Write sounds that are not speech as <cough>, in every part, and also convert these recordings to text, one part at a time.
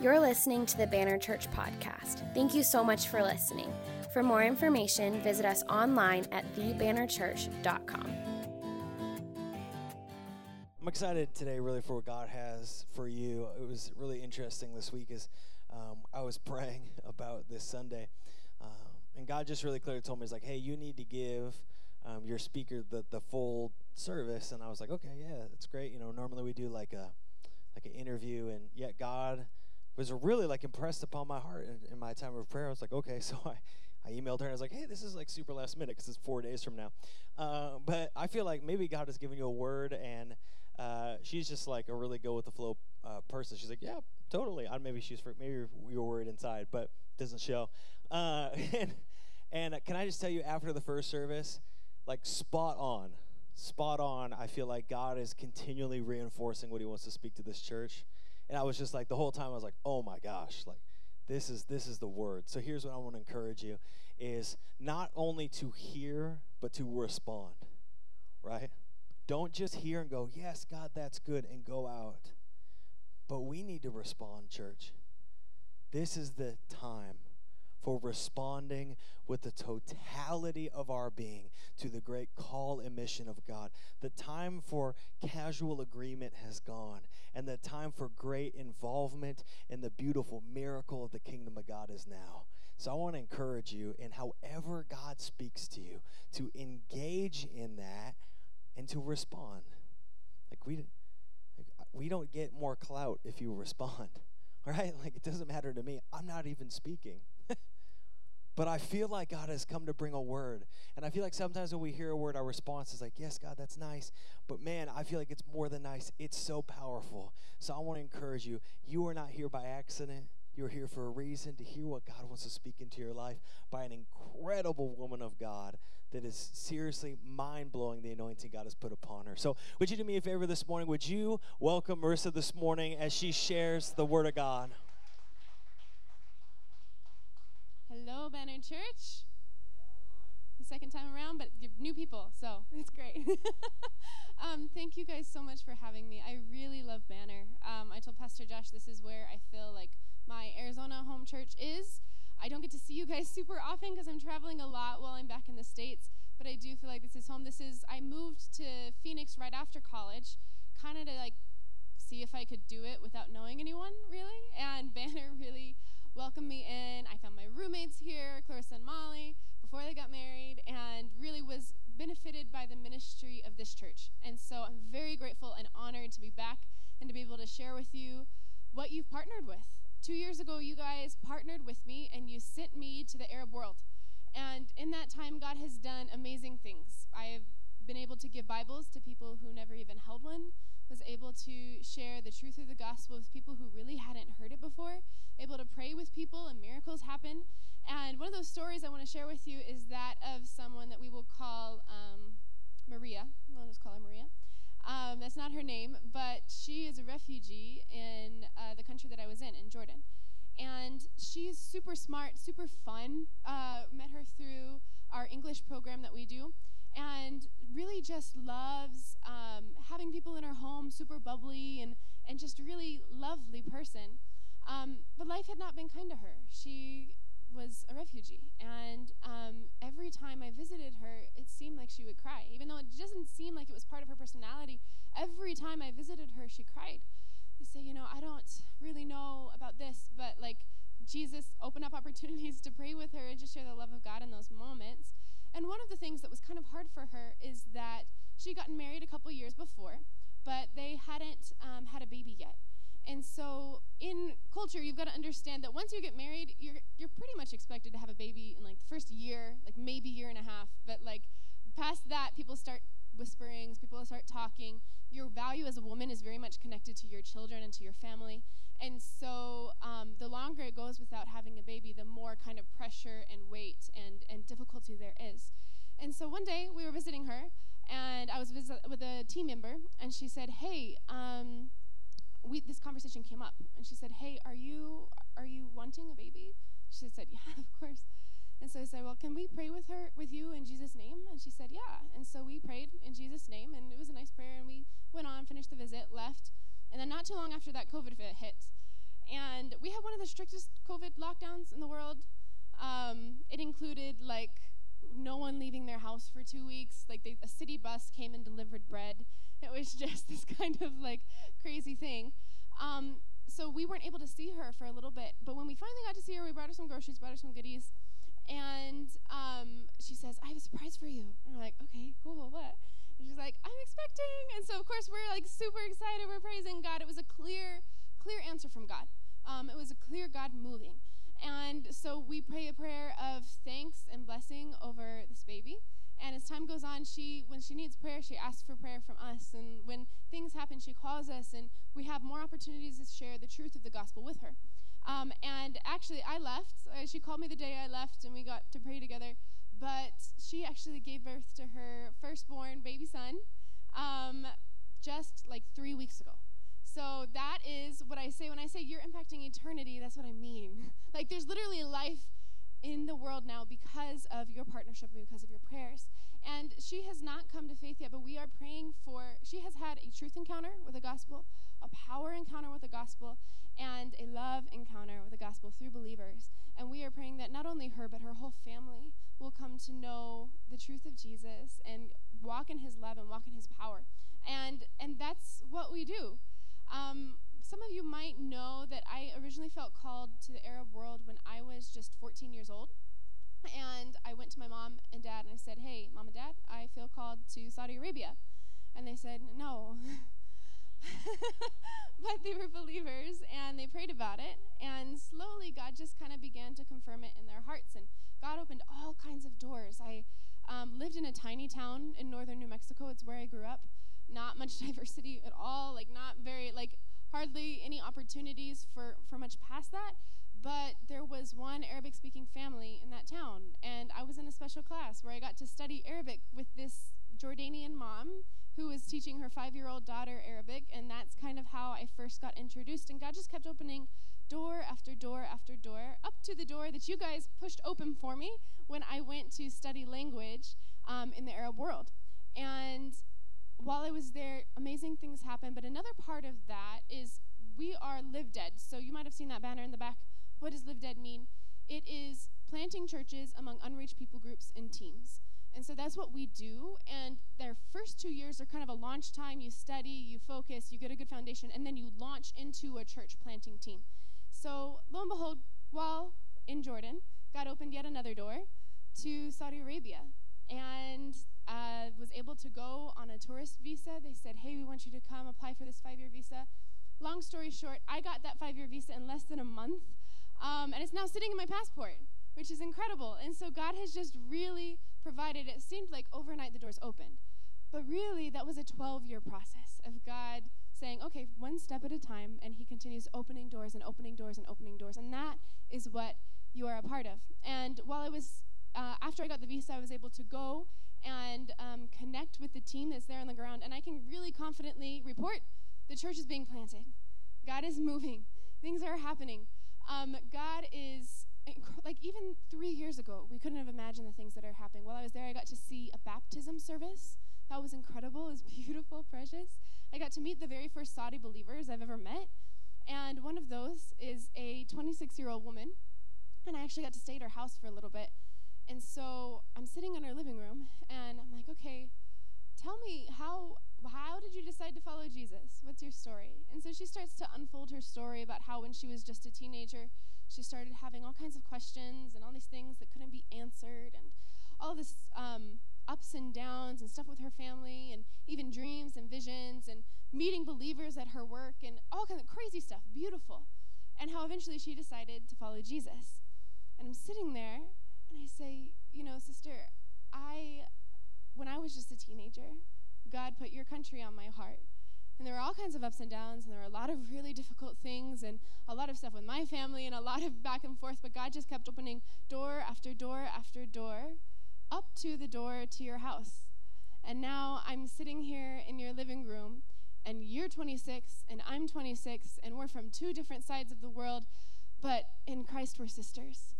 You're listening to the Banner Church podcast. Thank you so much for listening. For more information, visit us online at thebannerchurch.com. I'm excited today, really, for what God has for you. It was really interesting this week as um, I was <laughs> praying about this Sunday, um, and God just really clearly told me, "He's like, hey, you need to give um, your speaker the the full service." And I was like, "Okay, yeah, that's great." You know, normally we do like a like an interview, and yet God was really like impressed upon my heart in, in my time of prayer. I was like, "Okay," <laughs> so I. I emailed her and I was like, hey, this is like super last minute because it's four days from now. Uh, but I feel like maybe God has given you a word and uh, she's just like a really go with the flow uh, person. She's like, yeah, totally. I, maybe she's maybe you're, you're worried inside, but doesn't show. Uh, <laughs> and and can I just tell you, after the first service, like spot on, spot on. I feel like God is continually reinforcing what He wants to speak to this church. And I was just like the whole time I was like, oh my gosh, like this is this is the word. So here's what I want to encourage you is not only to hear but to respond. Right? Don't just hear and go, "Yes, God, that's good," and go out. But we need to respond, church. This is the time for responding with the totality of our being to the great call and mission of God. The time for casual agreement has gone, and the time for great involvement in the beautiful miracle of the kingdom of God is now. So I want to encourage you in however God speaks to you to engage in that and to respond. Like we like uh, we don't get more clout if you respond. <laughs> Right? Like it doesn't matter to me. I'm not even speaking. But I feel like God has come to bring a word. And I feel like sometimes when we hear a word, our response is like, Yes, God, that's nice. But man, I feel like it's more than nice. It's so powerful. So I want to encourage you. You are not here by accident. You're here for a reason to hear what God wants to speak into your life by an incredible woman of God that is seriously mind blowing the anointing God has put upon her. So, would you do me a favor this morning? Would you welcome Marissa this morning as she shares the Word of God? Hello, Banner Church. The second time around, but new people, so <laughs> it's great. <laughs> um, thank you guys so much for having me. I really love Banner. Um, I told Pastor Josh this is where I feel like my Arizona home church is. I don't get to see you guys super often because I'm traveling a lot while I'm back in the States, but I do feel like this is home. This is, I moved to Phoenix right after college, kind of to like see if I could do it without knowing anyone, really. And <laughs> Banner really welcomed me in. I found my roommates here, Clarissa and Molly, before they got married, and really was benefited by the ministry of this church. And so I'm very grateful and honored to be back and to be able to share with you what you've partnered with. Two years ago, you guys partnered with me and you sent me to the Arab world. And in that time, God has done amazing things. I have been able to give Bibles to people who never even held one, was able to share the truth of the gospel with people who really hadn't heard it before, able to pray with people, and miracles happen. And one of those stories I want to share with you is that of someone that we will call um, Maria. We'll just call her Maria. Um, that's not her name, but she is a refugee in uh, the country that I was in, in Jordan. And she's super smart, super fun. Uh, met her through our English program that we do and really just loves um, having people in her home, super bubbly and, and just really lovely person. Um, but life had not been kind to her. She was a refugee, and um, every time I visited her, it seemed like she would cry. Even though it doesn't seem like it was part of her personality, every time I visited her, she cried. They say, you know, I don't really know about this, but like Jesus opened up <laughs> opportunities to pray with her and just share the love of God in those moments. And one of the things that was kind of hard for her is that she'd gotten married a couple years before, but they hadn't um, had a baby yet. And so in culture, you've got to understand that once you get married, you're you're pretty much expected to have a baby in like the first year, like maybe year and a half. But like past that, people start whisperings, people start talking. Your value as a woman is very much connected to your children and to your family. And so um, the longer it goes without having a baby, the more kind of pressure and weight and, and difficulty there is. And so one day we were visiting her, and I was visit- with a team member, and she said, Hey, um, we, this conversation came up, and she said, Hey, are you, are you wanting a baby? She said, Yeah, <laughs> of course. And so I said, Well, can we pray with her, with you in Jesus' name? And she said, Yeah. And so we prayed in Jesus' name, and it was a nice prayer, and we went on, finished the visit, left. And then not too long after that, COVID hit. And we had one of the strictest COVID lockdowns in the world. Um, it included like no one leaving their house for two weeks. Like they, a city bus came and delivered bread. It was <laughs> just this kind of like crazy thing. Um, so we weren't able to see her for a little bit. But when we finally got to see her, we brought her some groceries, brought her some goodies. And um, she says, I have a surprise for you. And we're like, okay, cool, what? And she's like, I'm expecting. And so, of course, we're like super excited. We're praising God. It was a clear, clear answer from God. Um, it was a clear God moving. And so we pray a prayer of thanks and blessing over this baby. And as time goes on, she when she needs prayer, she asks for prayer from us. And when things happen, she calls us, and we have more opportunities to share the truth of the gospel with her. Um, and actually, I left. Uh, she called me the day I left, and we got to pray together. But she actually gave birth to her firstborn baby son um, just like three weeks ago. So that is what I say when I say you're impacting eternity. That's what I mean. <laughs> like there's literally life in the world now because of your partnership and because of your prayers. And she has not come to faith yet, but we are praying for, she has had a truth encounter with the gospel, a power encounter with the gospel, and a love encounter with the gospel through believers. And we are praying that not only her, but her whole family will come to know the truth of Jesus and walk in his love and walk in his power. And, and that's what we do. Um, some of you might know that I originally felt called to the Arab world when I was just 14 years old. And I went to my mom and dad and I said, Hey, mom and dad, I feel called to Saudi Arabia. And they said, No. <laughs> but they were believers and they prayed about it. And slowly, God just kind of began to confirm it in their hearts. And God opened all kinds of doors. I um, lived in a tiny town in northern New Mexico. It's where I grew up. Not much <laughs> diversity at all. Like, not very, like, hardly any opportunities for, for much past that. But there was one Arabic speaking family in that town. And I was in a special class where I got to study Arabic with this Jordanian mom who was teaching her five year old daughter Arabic. And that's kind of how I first got introduced. And God just kept opening door after door after door, up to the door that you guys pushed open for me when I went to study language um, in the Arab world. And while I was there, amazing things happened. But another part of that is we are live dead. So you might have seen that banner in the back. What does live dead mean? It is planting churches among unreached people groups in teams. And so that's what we do. And their first two years are kind of a launch time. You study, you focus, you get a good foundation, and then you launch into a church planting team. So lo and behold, while in Jordan, God opened yet another door to Saudi Arabia. And uh, was able to go on a tourist visa. They said, hey, we want you to come apply for this five year visa. Long story short, I got that five year visa in less than a month, um, and it's now sitting in my passport, which is incredible. And so God has just really provided. It seemed like overnight the doors opened, but really that was a 12 year process of God saying, okay, one step at a time, and He continues opening doors and opening doors and opening doors. And that is what you are a part of. And while I was, uh, after I got the visa, I was able to go and um, connect with the team that's there on the ground. And I can really confidently report the church is being planted. God is moving. Things are happening. Um, God is, like, even three years ago, we couldn't have imagined the things that are happening. While I was there, I got to see a baptism service. That was incredible. <laughs> It was beautiful, precious. I got to meet the very first Saudi believers I've ever met. And one of those is a 26 year old woman. And I actually got to stay at her house for a little bit. And so I'm sitting in our living room and I'm like, okay, tell me how how did you decide to follow Jesus? What's your story? And so she starts to unfold her story about how when she was just a teenager, she started having all kinds of questions and all these things that couldn't be answered and all this um, ups and downs and stuff with her family and even dreams and visions and meeting believers at her work and all kinds of crazy stuff, beautiful. And how eventually she decided to follow Jesus. And I'm sitting there and I say, you know, sister, I, when I was just a teenager, God put your country on my heart. And there were all kinds of ups and downs, and there were a lot of really difficult things, and a lot of stuff with my family, and a lot of back and forth. But God just kept opening door after door after door up to the door to your house. And now I'm sitting here in your living room, and you're 26, and I'm 26, and we're from two different sides of the world, but in Christ we're sisters.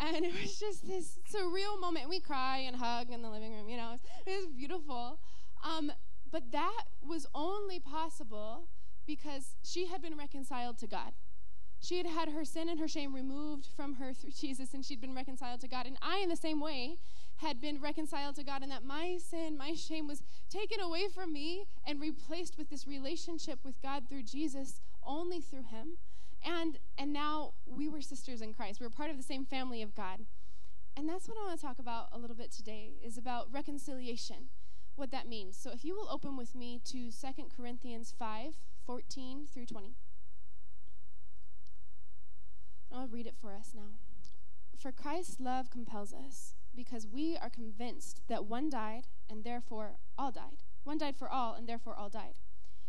And it was just this surreal moment. We cry and hug in the living room, you know, it was, beautiful. Um, but that was only possible because she had been reconciled to God. She had had her sin and her shame removed from her through <laughs> Jesus, and she'd been reconciled to God. And I, in the same way, had been reconciled to God, and that my sin, my shame was taken away from me and replaced with this relationship with God through Jesus, only through Him. And were sisters in Christ. We're part of the same family of God. And that's what I want to talk about a little bit today is about reconciliation, what that means. So if you will open with me to 2 Corinthians 5, 14 through 20. I'll read it for us now. For Christ's love compels us, because we are convinced that one died, and therefore all died. One died for all, and therefore all died.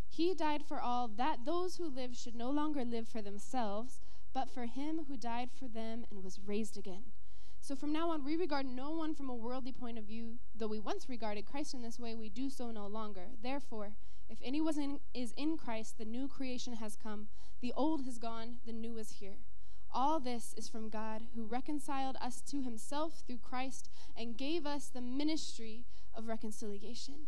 He died for all, that those who live should no longer live for themselves, but for him who died for them and was raised again. So from now on, we regard no one from a worldly point of view. Though we once regarded Christ in this way, we do so no longer. Therefore, if anyone is in Christ, the new creation has come. The old has gone, the new is here. All this is from God, who reconciled us to himself through Christ and gave us the ministry of reconciliation.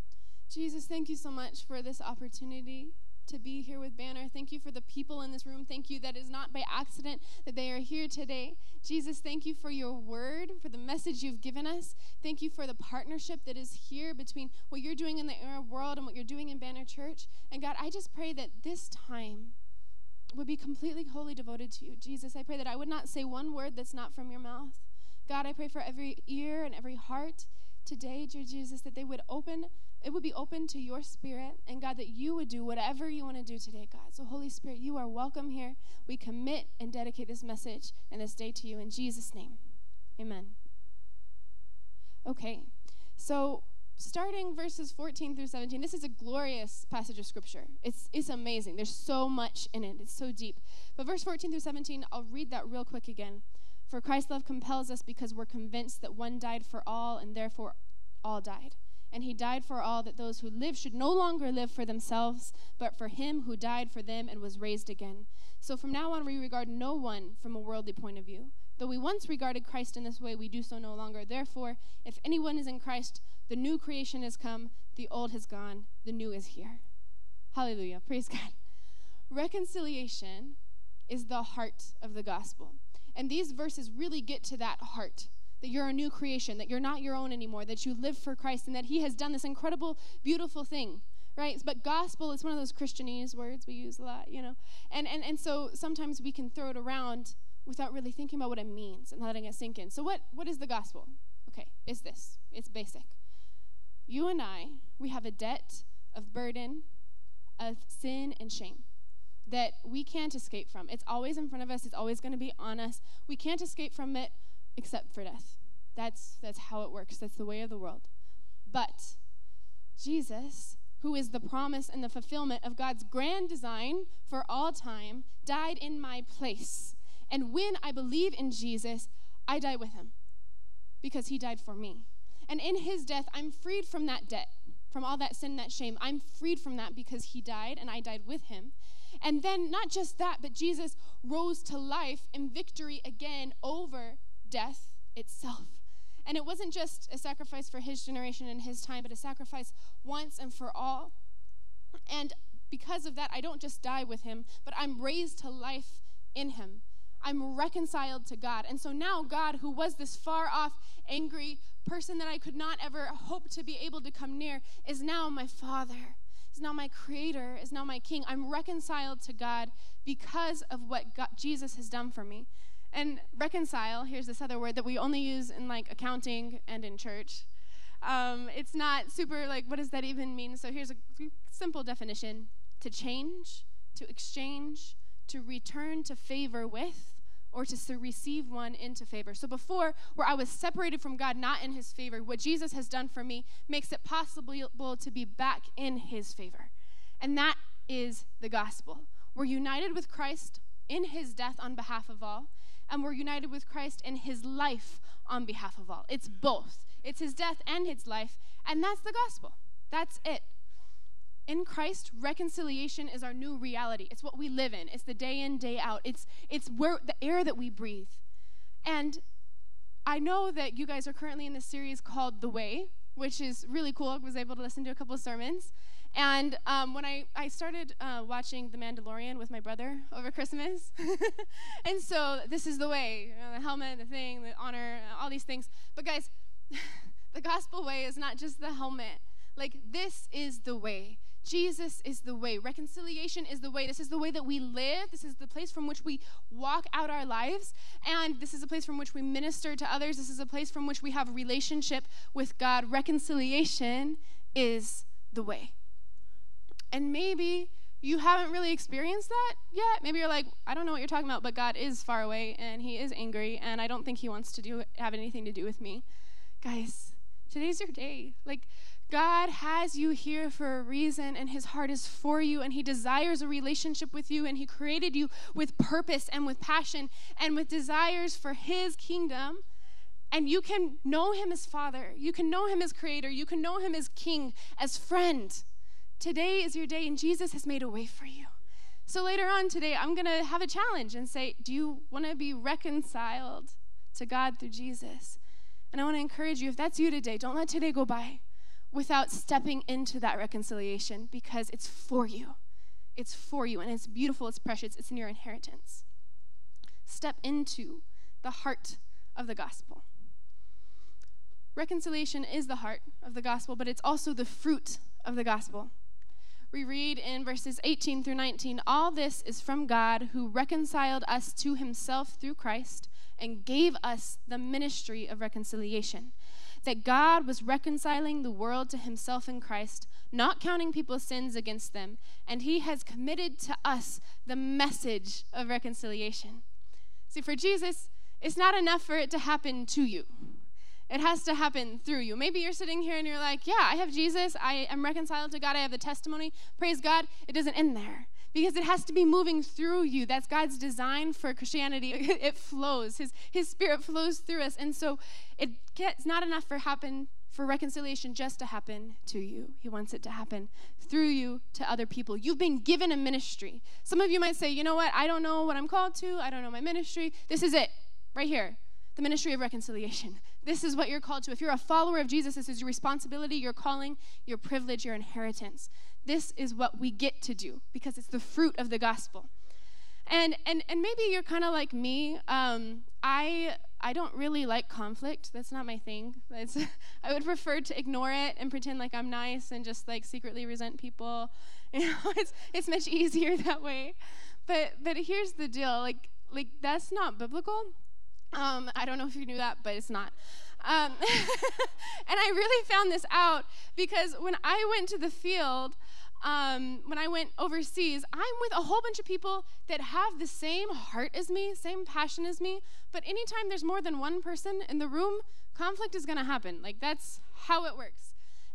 Jesus, thank you so much for this opportunity to be here with Banner. Thank you for the people in this room. Thank you that is not by accident that they are here today. Jesus, thank you for your word, for the message you've given us. Thank you for the partnership that is here between what you're doing in the Arab world and what you're doing in Banner Church. And God, I just pray that this time would be completely wholly devoted to you. Jesus, I pray that I would not say one word that's not from your mouth. God, I pray for every ear and every heart today, dear Jesus, that they would open, it would be open to your spirit, and God, that you would do whatever you want to do today, God. So, Holy Spirit, you are welcome here. We commit and dedicate this message and this day to you in Jesus' name. Amen. Okay, so starting verses 14 through 17 this is a glorious passage of scripture it's, it's amazing there's so much in it it's so deep but verse 14 through 17 i'll read that real quick again for christ's love compels us because we're convinced that one died for all and therefore all died and he died for all that those who live should no longer live for themselves but for him who died for them and was raised again so from now on we regard no one from a worldly point of view Though we once regarded Christ in this way, we do so no longer. Therefore, if anyone is in Christ, the new creation has come, the old has gone, the new is here. Hallelujah. Praise God. Reconciliation is the heart of the gospel. And these verses really get to that heart that you're a new creation, that you're not your own anymore, that you live for Christ, and that He has done this incredible, beautiful thing. Right? But gospel is one of those Christianese words we use a lot, you know? And, and, and so sometimes we can throw it around without really thinking about what it means and letting it sink in. So, what, what is the gospel? Okay, it's this it's basic. You and I, we have a debt of burden, of sin and shame that we can't escape from. It's always in front of us, it's always going to be on us. We can't escape from it except for death. That's, that's how it works, that's the way of the world. But Jesus, who is the promise and the fulfillment of God's grand design for all time, died in my place and when I believe in Jesus, I die with him because he died for me. And in his death, I'm freed from that debt, from all that sin, that shame. I'm freed from that because he died and I died with him. And then, not just that, but Jesus rose to life in victory again over death itself. And it wasn't just a sacrifice for his generation and his time, but a sacrifice once and for all. And because of that, I don't just die with him, but I'm raised to life in him. I'm reconciled to God. And so now, God, who was this far off, angry person that I could not ever hope to be able to come near, is now my Father, is now my Creator, is now my King. I'm reconciled to God because of what God, Jesus has done for me. And reconcile, here's this other word that we only use in like accounting and in church. Um, it's not super like, what does that even mean? So here's a simple definition to change, to exchange, to return to favor with or to receive one into favor. So before, where I was separated from God, not in his favor, what Jesus has done for me makes it possible to be back in his favor. And that is the gospel. We're united with Christ in his death on behalf of all, and we're united with Christ in his life on behalf of all. It's both. It's his death and his life, and that's the gospel. That's it. In Christ, reconciliation is our new reality. It's what we live in. It's the day in, day out. It's it's where the air that we breathe. And I know that you guys are currently in this series called The Way, which is really cool. I was able to listen to a couple of sermons. And um, when I, I started uh, watching The Mandalorian with my brother over Christmas, <laughs> and so this is the way you know, the helmet, the thing, the honor, all these things. But guys, <laughs> the gospel way is not just the helmet. Like, this is the way. Jesus is the way. Reconciliation is the way. This is the way that we live. This is the place from which we walk out our lives. And this is a place from which we minister to others. This is a place from which we have relationship with God. Reconciliation is the way. And maybe you haven't really experienced that yet. Maybe you're like, I don't know what you're talking about, but God is far away and he is angry and I don't think he wants to do have anything to do with me. Guys, today's your day. Like God has you here for a reason, and His heart is for you, and He desires a relationship with you, and He created you with purpose and with passion and with desires for His kingdom. And you can know Him as Father, you can know Him as Creator, you can know Him as King, as friend. Today is your day, and Jesus has made a way for you. So later on today, I'm going to have a challenge and say, Do you want to be reconciled to God through Jesus? And I want to encourage you, if that's you today, don't let today go by without stepping into that reconciliation because it's for you. It's for you, and it's beautiful, it's precious, it's in your inheritance. Step into the heart of the gospel. Reconciliation is the heart of the gospel, but it's also the fruit of the gospel. We read in verses 18 through 19 All this is from God who reconciled us to himself through Christ and gave us the ministry of reconciliation that God was reconciling the world to himself in Christ, not counting people's sins against them, and he has committed to us the message of reconciliation. See, for Jesus, it's not enough for it to happen to you. It has to happen through you. Maybe you're sitting here and you're like, Yeah, I have Jesus. I am reconciled to God. I have the testimony. Praise God. It doesn't end there because it has to be moving through you. That's God's design for Christianity. <laughs> It flows. His His Spirit flows through us, and so it gets not enough for happen for reconciliation just to happen to you. He wants it to happen through you to other people. You've been given a ministry. Some of you might say, you know what? I don't know what I'm called to. I don't know my ministry. This is it, right here the ministry of reconciliation. This is what you're called to. If you're a follower of Jesus, this is your responsibility, your calling, your privilege, your inheritance. This is what we get to do because it's the fruit of the gospel. And and and maybe you're kind of like me. Um, I I don't really like conflict. That's not my thing. It's, <laughs> I would prefer to ignore it and pretend like I'm nice and just like secretly resent people. <laughs> You know, it's it's much <laughs> easier that way. But but here's the deal. Like like that's not biblical. Um, I don't know if you knew that, but it's not. Um, <laughs> and I really found this out because when I went to the field, um, when I went overseas, I'm with a whole bunch of people that have the same heart as me, same passion as me. But anytime there's more than one person in the room, conflict is going to happen. Like, that's how it works.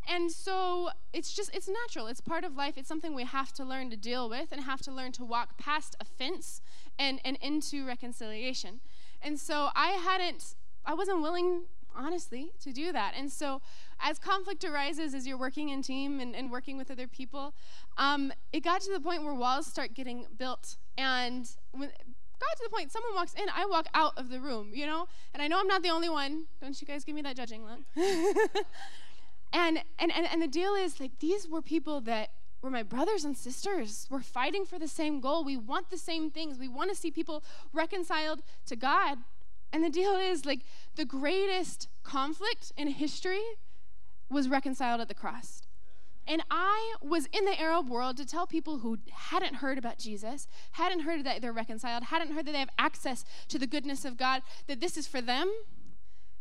And so it's just, it's natural. It's part of life. It's something we have to learn to deal with and have to learn to walk past offense and, and into reconciliation. And so I hadn't, I wasn't willing honestly, to do that. And so, as conflict arises, as you're working in team and, and working with other people, um, it got to the point where walls start getting built. And when got to the point, someone walks in, I walk out of the room, you know? And I know I'm not the only one. Don't you guys give me that judging look? <laughs> and, and, and, and the deal is, like, these were people that were my brothers and sisters. We're fighting for the same goal. We want the same things. We want to see people reconciled to God. And the deal is, like, the greatest conflict in history was reconciled at the cross. And I was in the Arab world to tell people who hadn't heard about Jesus, hadn't heard that they're reconciled, hadn't heard that they have access to the goodness of God, that this is for them.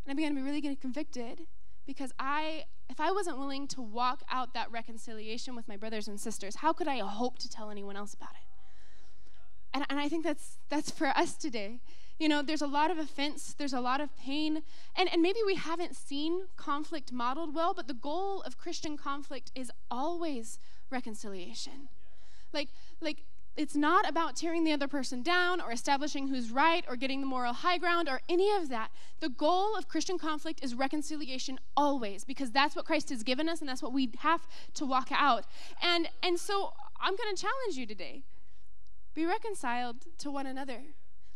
And I began to be really getting convicted because I, if I wasn't willing to walk out that reconciliation with my brothers and sisters, how could I hope to tell anyone else about it? And, and I think that's that's for us today. You know, there's a lot of offense, there's a lot of pain, and, and maybe we haven't seen conflict modeled well, but the goal of Christian conflict is always reconciliation. Like, like it's not about tearing the other person down or establishing who's right or getting the moral high ground or any of that. The goal of Christian conflict is reconciliation always because that's what Christ has given us and that's what we have to walk out. And and so I'm going to challenge you today. Be reconciled to one another.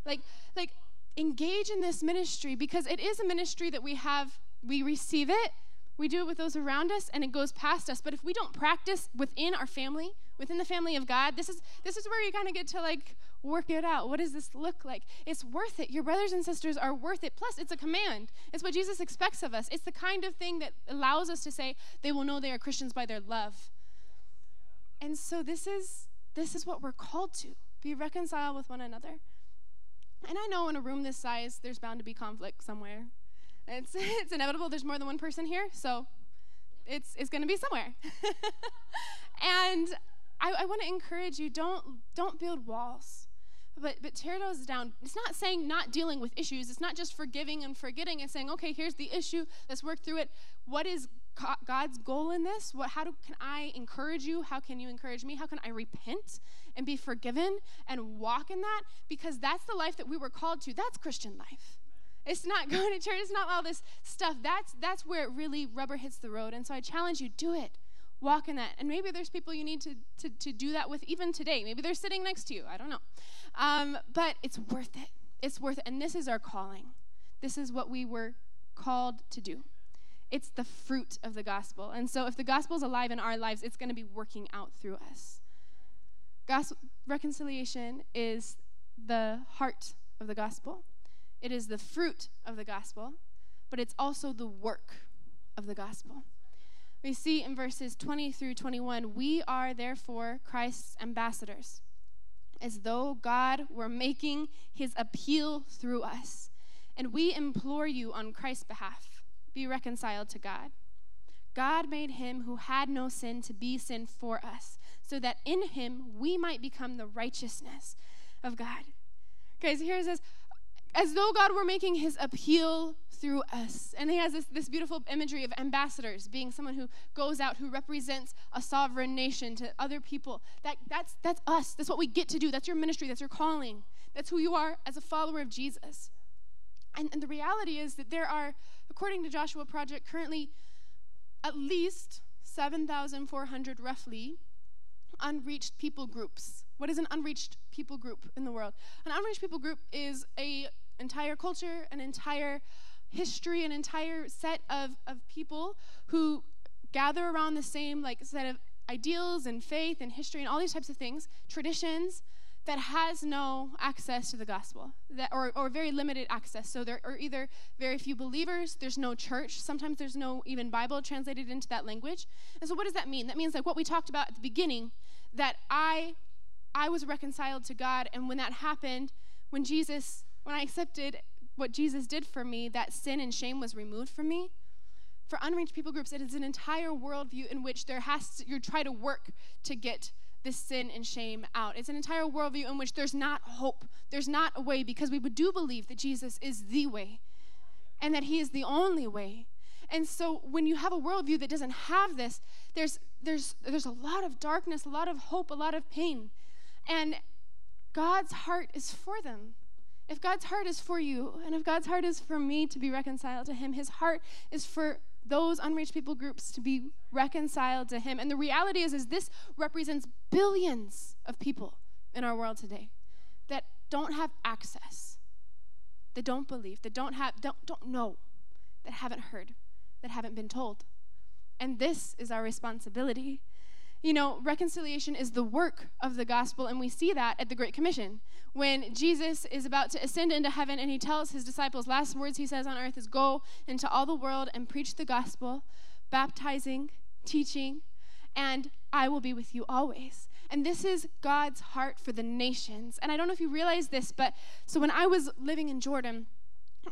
Like like engage in this ministry because it is a ministry that we have we receive it we do it with those around us and it goes past us but if we don't practice within our family within the family of god this is this is where you kind of get to like work it out. What does this look like? It's worth it. Your brothers and sisters are worth it. Plus it's a command. It's what jesus expects of us. It's the kind of thing that allows us to say they will know they are christians by their love. And so this is this is what we're called to be reconciled with one another. And i know in a room this size there's bound to be conflict somewhere. It's, <laughs> it's inevitable. There's more than one person here, so it's, it's going to be somewhere. <laughs> and I, I want to encourage you don't, don't build walls. But, but tear those down. It's not saying not dealing with issues. It's not just forgiving and forgetting and saying, okay, here's the issue. Let's work through it. What is God's goal in this? What, how do, can I encourage you? How can you encourage me? How can I repent and be forgiven and walk in that? Because that's the life that we were called to. That's Christian life. It's not going to church. It's not all this stuff. That's that's where it really rubber hits the road. And so I challenge you, do it. Walk in that. And maybe there's people you need to, to, to do that with even today. Maybe they're sitting next to you. I don't know. Um, but it's worth it. It's worth it. And this is our calling. This is what we were called to do. It's the fruit of the gospel. And so if the gospel is alive in our lives, it's going to be working out through us. Gospel, reconciliation is the heart of the gospel. It is the fruit of the gospel, but it's also the work of the gospel. We see in verses 20 through 21 we are therefore Christ's ambassadors, as though God were making his appeal through us. And we implore you on Christ's behalf be reconciled to God. God made him who had no sin to be sin for us, so that in him we might become the righteousness of God. Guys, here it says, as though God were making his appeal through us. And he has this, this beautiful imagery of ambassadors being someone who goes out, who represents a sovereign nation to other people. That, that's, that's us. That's what we get to do. That's your ministry. That's your calling. That's who you are as a follower of Jesus. And, and the reality is that there are, according to Joshua Project, currently at least 7,400 roughly unreached people groups. What is an unreached people group in the world? An unreached people group is a entire culture, an entire history, an entire set of, of people who gather around the same like set of ideals and faith and history and all these types of things, traditions that has no access to the gospel that or, or very limited access. So there are either very few believers there's no church sometimes there's no even bible translated into that language. And so what does that mean? That means like what we talked about at the beginning that i i was reconciled to god and when that happened when jesus when I accepted what Jesus did for me, that sin and shame was removed from me. For unreached people groups, it is an entire worldview in which there has to, you try to work to get this sin and shame out. It's an entire worldview in which there's not hope, there's not a way, because we do believe that Jesus is the way and that he is the only way. And so when you have a worldview that doesn't have this, there's there's there's a lot of darkness, a lot of hope, a lot of pain. And God's heart is for them. If God's heart is for you, and if God's heart is for me to be reconciled to Him, His heart is for those unreached people groups to be reconciled to Him. And the reality is, is this represents billions of people in our world today that don't have access, that don't believe, that don't have, don't, don't know, that haven't heard, that haven't been told. And this is our responsibility you know, reconciliation is the work of the gospel, and we see that at the Great Commission. When Jesus is about to ascend into heaven and he tells his disciples, last words he says on earth is go into all the world and preach the gospel, baptizing, teaching, and I will be with you always. And this is God's heart for the nations. And I don't know if you realize this, but so when I was living in Jordan,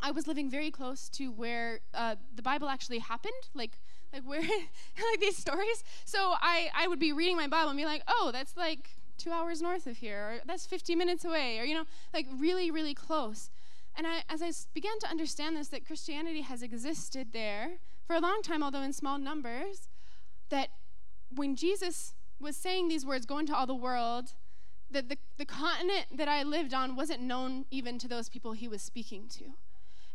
I was living very close to where uh, the Bible actually happened. Like, like where <laughs> like these stories so i i would be reading my bible and be like oh that's like two hours north of here or that's 50 minutes away or you know like really really close and I, as i began to understand this that christianity has existed there for a long time although in small numbers that when jesus was saying these words go into all the world that the, the continent that I lived on wasn't known even to those people he was speaking to.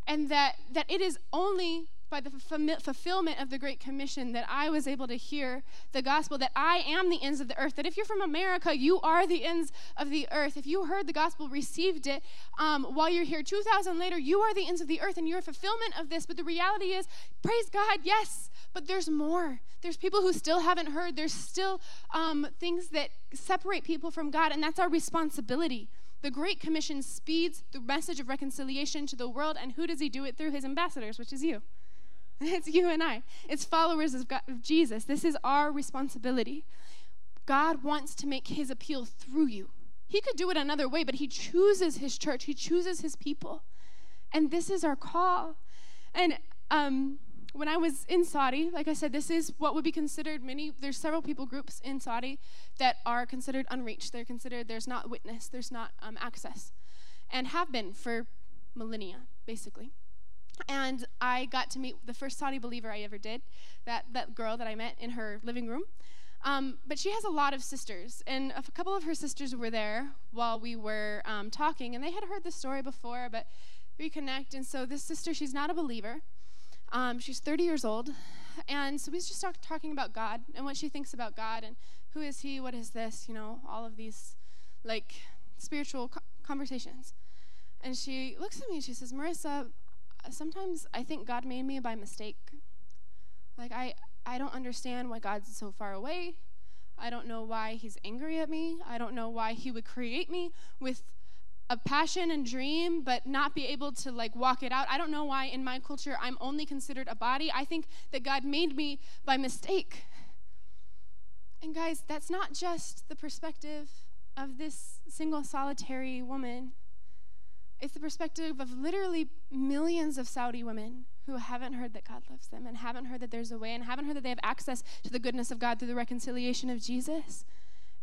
And that, that it is only by the fulfillment of the Great Commission that I was able to hear the gospel that I am the ends of the earth. That if you're from America, you are the ends of the earth. If you heard the gospel, received it um, while you're here 2,000 later, you are the ends of the earth and you're a fulfillment of this. But the reality is, praise God, yes, but there's more. There's people who still haven't heard. There's still um, things that separate people from God, and that's our responsibility. The Great Commission speeds the message of reconciliation to the world, and who does he do it through? His ambassadors, which is you. <laughs> It's you and I. It's followers of, God, of Jesus. This is our responsibility. God wants to make his appeal through you. He could do it another way, but he chooses his church, he chooses his people. And this is our call. And um, when I was in Saudi, like I said, this is what would be considered many, there's several people groups in Saudi that are considered unreached. They're considered, there's not witness, there's not um, access, and have been for millennia, basically. And I got to meet the first Saudi believer I ever did, that, that girl that I met in her living room. Um, but she has a lot of sisters, and a couple of her sisters were there while we were um, talking, and they had heard the story before, but reconnect. And so this sister, she's not a believer. Um, she's 30 years old, and so we just talk, talking about God and what she thinks about God and who is He, what is this, you know, all of these like spiritual co- conversations. And she looks at me and she says, Marissa, sometimes I think God made me by mistake. Like I I don't understand why God's so far away. I don't know why he's angry at me. I don't know why he would create me with a passion and dream but not be able to like walk it out. I don't know why in my culture I'm only considered a body. I think that God made me by mistake. And guys, that's not just the perspective of this single solitary woman. It's the perspective of literally millions of Saudi women who haven't heard that God loves them and haven't heard that there's a way and haven't heard that they have access to the goodness of God through the reconciliation of Jesus.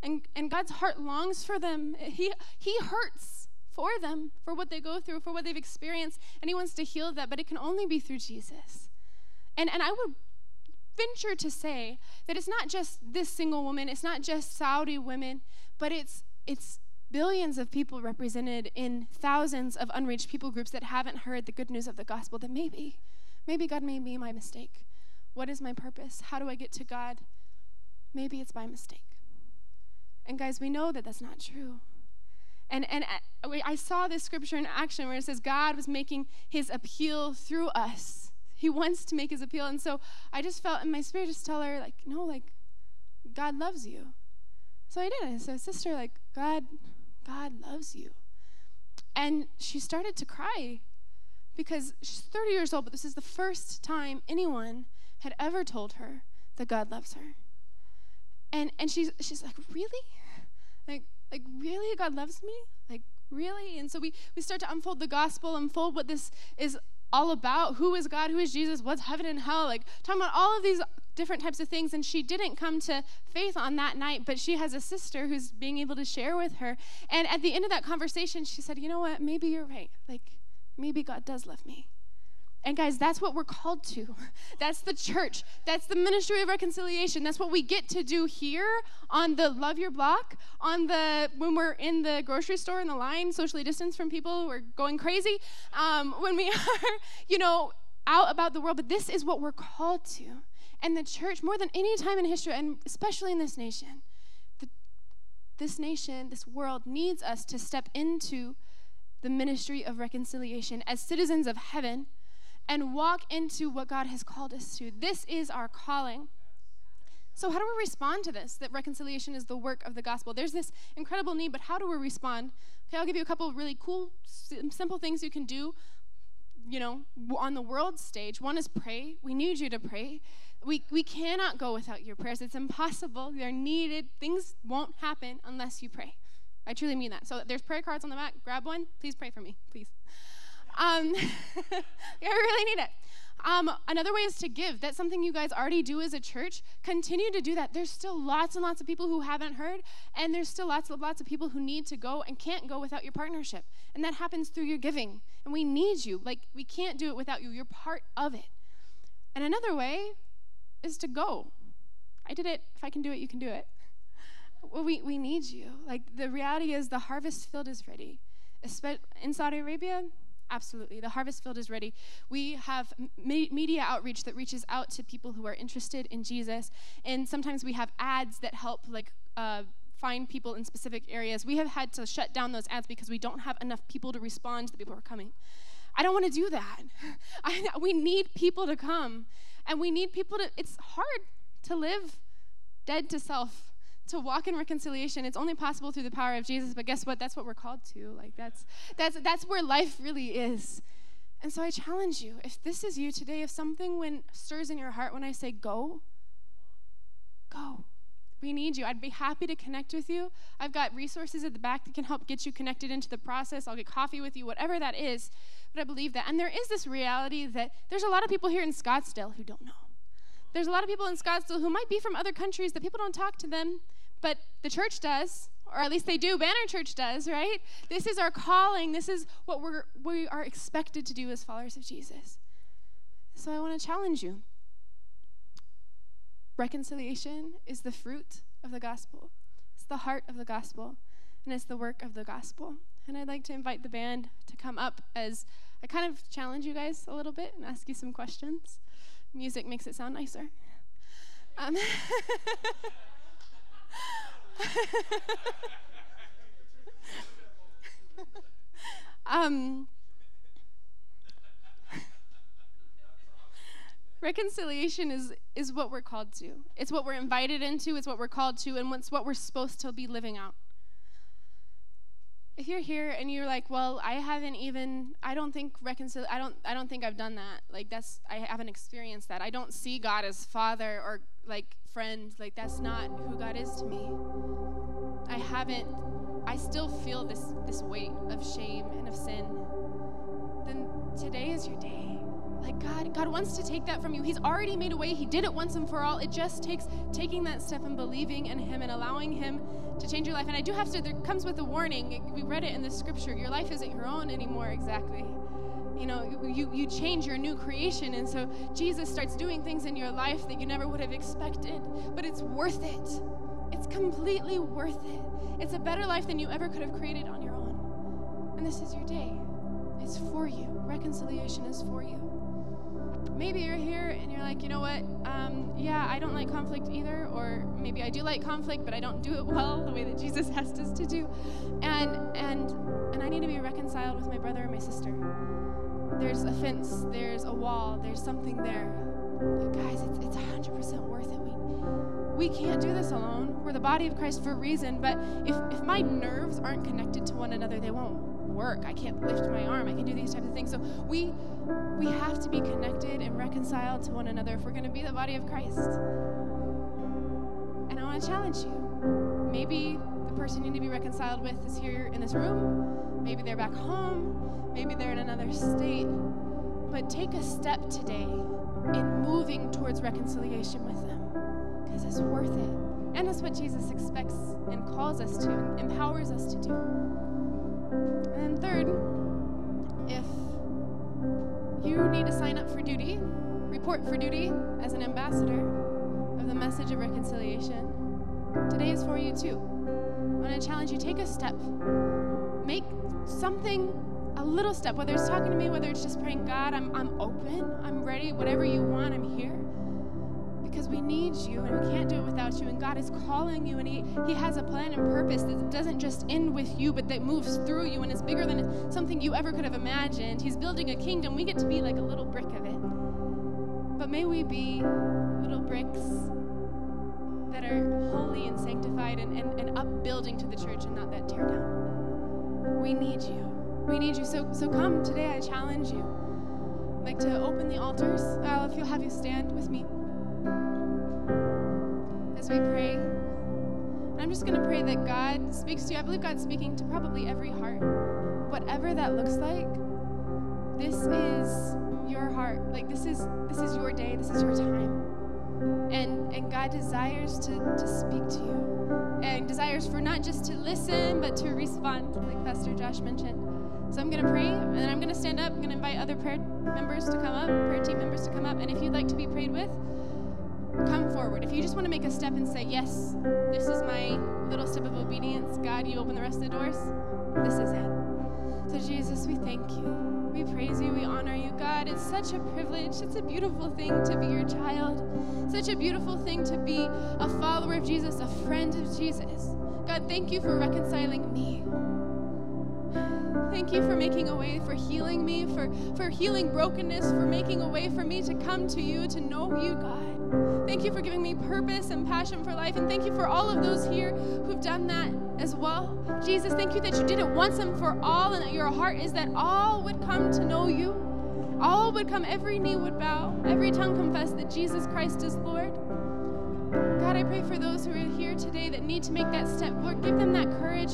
And, and God's heart longs for them. He, he hurts for them, for what they go through, for what they've experienced, and He wants to heal that, but it can only be through Jesus. And, and I would venture to say that it's not just this single woman, it's not just Saudi women, but it's, it's billions of people represented in thousands of unreached people groups that haven't heard the good news of the gospel that maybe, maybe God made me my mistake. What is my purpose? How do I get to God? Maybe it's by mistake. And guys, we know that that's not true. And, and uh, I saw this scripture in action where it says God was making his appeal through us. He wants to make his appeal. And so I just felt in my spirit just tell her, like, no, like, God loves you. So I did. I said, sister, like, God, God loves you. And she started to cry because she's 30 years old, but this is the first time anyone had ever told her that God loves her. And and she's she's like, "Really? Like like really God loves me? Like really?" And so we we start to unfold the gospel, unfold what this is all about. Who is God? Who is Jesus? What's heaven and hell? Like talking about all of these different types of things. And she didn't come to faith on that night, but she has a sister who's being able to share with her. And at the end of that conversation, she said, You know what? Maybe you're right. Like, maybe God does love me. And guys, that's what we're called to. <laughs> That's the church. That's the ministry of reconciliation. That's what we get to do here on the Love Your Block, on the when we're in the grocery store in the line, socially distanced from people who are going crazy. Um, when we <laughs> are, you know, out about the world. But this is what we're called to. And the church, more than any time in history, and especially in this nation, the, this nation, this world needs us to step into the ministry of reconciliation as citizens of heaven and walk into what God has called us to. This is our calling. So, how do we respond to this? That reconciliation is the work of the gospel. There's this incredible need, but how do we respond? Okay, I'll give you a couple really cool, simple things you can do, you know, on the world stage. One is pray. We need you to pray. We, we cannot go without your prayers. It's impossible. They're needed. Things won't happen unless you pray. I truly mean that. So there's prayer cards on the mat. Grab one. Please pray for me, please. Um, <laughs> I really need it. Um, another way is to give. That's something you guys already do as a church. Continue to do that. There's still lots and lots of people who haven't heard, and there's still lots and lots of people who need to go and can't go without your partnership. And that happens through your giving. And we need you. Like, we can't do it without you. You're part of it. And another way is to go. I did it. If I can do it, you can do it. well, we, we need you. Like, the reality is the harvest field is ready. In Saudi Arabia, absolutely. The harvest field is ready. We have me- media outreach that reaches out to people who are interested in Jesus. And sometimes we have ads that help, like, uh, find people in specific areas. We have had to shut down those ads because we don't have enough people to respond to the people who are coming. I don't want to do that. <laughs> I, we need people to come. And we need people to, it's hard to live dead to self to walk in reconciliation. It's only possible through the power of jesus but guess what? That's what we're called to. Like that's that's that's where life really is. And so i challenge you if this is you today if something when stirs in your heart when i say go go we need you i'd be happy to connect with you i've got resources at the back that can help get you connected into the process i'll get coffee with you whatever that is but i believe that and there is this reality that there's a lot of people here in scottsdale who don't know there's a lot of people in Scottsdale who might be from other countries that people don't talk to them but the church does, or at least they do. Banner Church does, right? This is our calling. This is what we're, we are expected to do as followers of Jesus. So I want to challenge you. Reconciliation is the fruit of the gospel, it's the heart of the gospel, and it's the work of the gospel. And I'd like to invite the band to come up as I kind of challenge you guys a little bit and ask you some questions. Music makes it sound nicer. Um, <laughs> um, reconciliation is, is what we're called to. It's what we're invited into, it's what we're called to, and it's what we're supposed to be living out. If you're here and you're like, well, I haven't even, I don't think reconcil, I don't, I don't think I've done that. Like that's, I haven't experienced that. I don't see God as Father or like friend. Like that's not who God is to me. I haven't I still feel this this weight of shame and of sin. Then today is your day. Like God, God wants to take that from you. He's already made a way. He did it once and for all. It just takes taking that step and believing in Him and allowing Him to change your life. And I do have to. There comes with a warning. We read it in the Scripture. Your life isn't your own anymore. Exactly you know, you, you change your new creation. And so Jesus starts doing things in your life that you never would have expected. But it's worth it. It's completely worth it. It's a better life than you ever could have created on your own. And this is your day. It's for you. Reconciliation is for you. Maybe you're here and you're like, you know what? Um, yeah, I don't like conflict either. Or maybe I do like conflict, but I don't do it well the way that Jesus <laughs> asked us to do. And and and I need to be reconciled with my brother or my sister there's a fence, there's a wall, there's something there. guys, it's, it's 100% worth it. We, we can't do this alone. We're the body of Christ for a reason, but if, if my nerves aren't connected to one another, they won't work. I can't lift my arm. I can do these types of things. So we we have to be connected and reconciled to one another if we're going to be the body of Christ. And I want to challenge you. Maybe the person you need to be reconciled with is here in this room. Maybe they're back home. Maybe they're in another state. But take a step today in moving towards reconciliation with them because it's worth it. And it's what Jesus expects and calls us to, and empowers us to do. And third, if you need to sign up for duty, report for duty as an ambassador of the message of reconciliation, today is for you too. I want to challenge you take a step. Make something a little step, whether it's talking to me, whether it's just praying, God, I'm, I'm open, I'm ready, whatever you want, I'm here. Because we need you and we can't do it without you. And God is calling you and He, he has a plan and purpose that doesn't just end with you, but that moves through you and is bigger than something you ever could have imagined. He's building a kingdom. We get to be like a little brick of it. But may we be little bricks that are holy and sanctified and, and, and upbuilding to the church and not that tear down. We need you. We need you. So, so come today. I challenge you. I'd like to open the altars. Uh, if you'll have you stand with me I'm just going to pray that God speaks to you. I believe God's speaking to probably every heart. Whatever that looks like, this is your heart. Like this is this is your day. This is your time. And and God desires to, to speak to you. And desires for not just to listen, but to respond, like Pastor Josh mentioned. So I'm going to pray, and then I'm going to stand up. I'm going to invite other prayer members to come up, prayer team members to come up. And if you'd like to be prayed with, come forward. If you just want to make a step and say, Yes, this is my little step of obedience, God, you open the rest of the doors. This is it. So, Jesus, we thank you. We praise you. We honor you. God, it's such a privilege. It's a beautiful thing to be your child. Such a beautiful thing to be a follower of Jesus, a friend of Jesus. God, thank you for reconciling me. Thank you for making a way, for healing me, for, for healing brokenness, for making a way for me to come to you, to know you, God. Thank you for giving me purpose and passion for life. And thank you for all of those here who've done that as well. Jesus, thank you that you did it once and for all, and that your heart is that all would come to know you. All would come, every knee would bow, every tongue confess that Jesus Christ is Lord. God, I pray for those who are here today that need to make that step. Lord, give them that courage.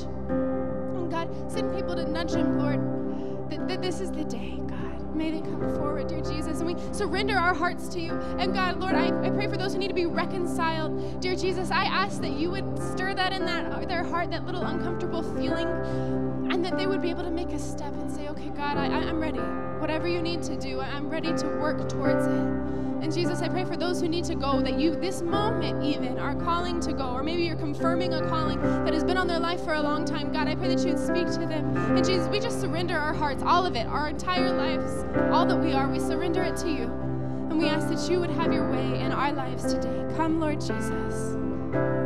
God, send people to nudge them, Lord, that, that this is the day, God. May they come forward, dear Jesus. And we surrender our hearts to you. And God, Lord, I, I pray for those who need to be reconciled. Dear Jesus, I ask that you would stir that in that their heart, that little uncomfortable feeling, and that they would be able to make a step and say, okay, God, I, I'm ready. Whatever you need to do, I'm ready to work towards it. And Jesus, I pray for those who need to go, that you, this moment even, are calling to go, or maybe you're confirming a calling that has been on their life for a long time. God, I pray that you would speak to them. And Jesus, we just surrender our hearts, all of it, our entire lives, all that we are, we surrender it to you. And we ask that you would have your way in our lives today. Come, Lord Jesus.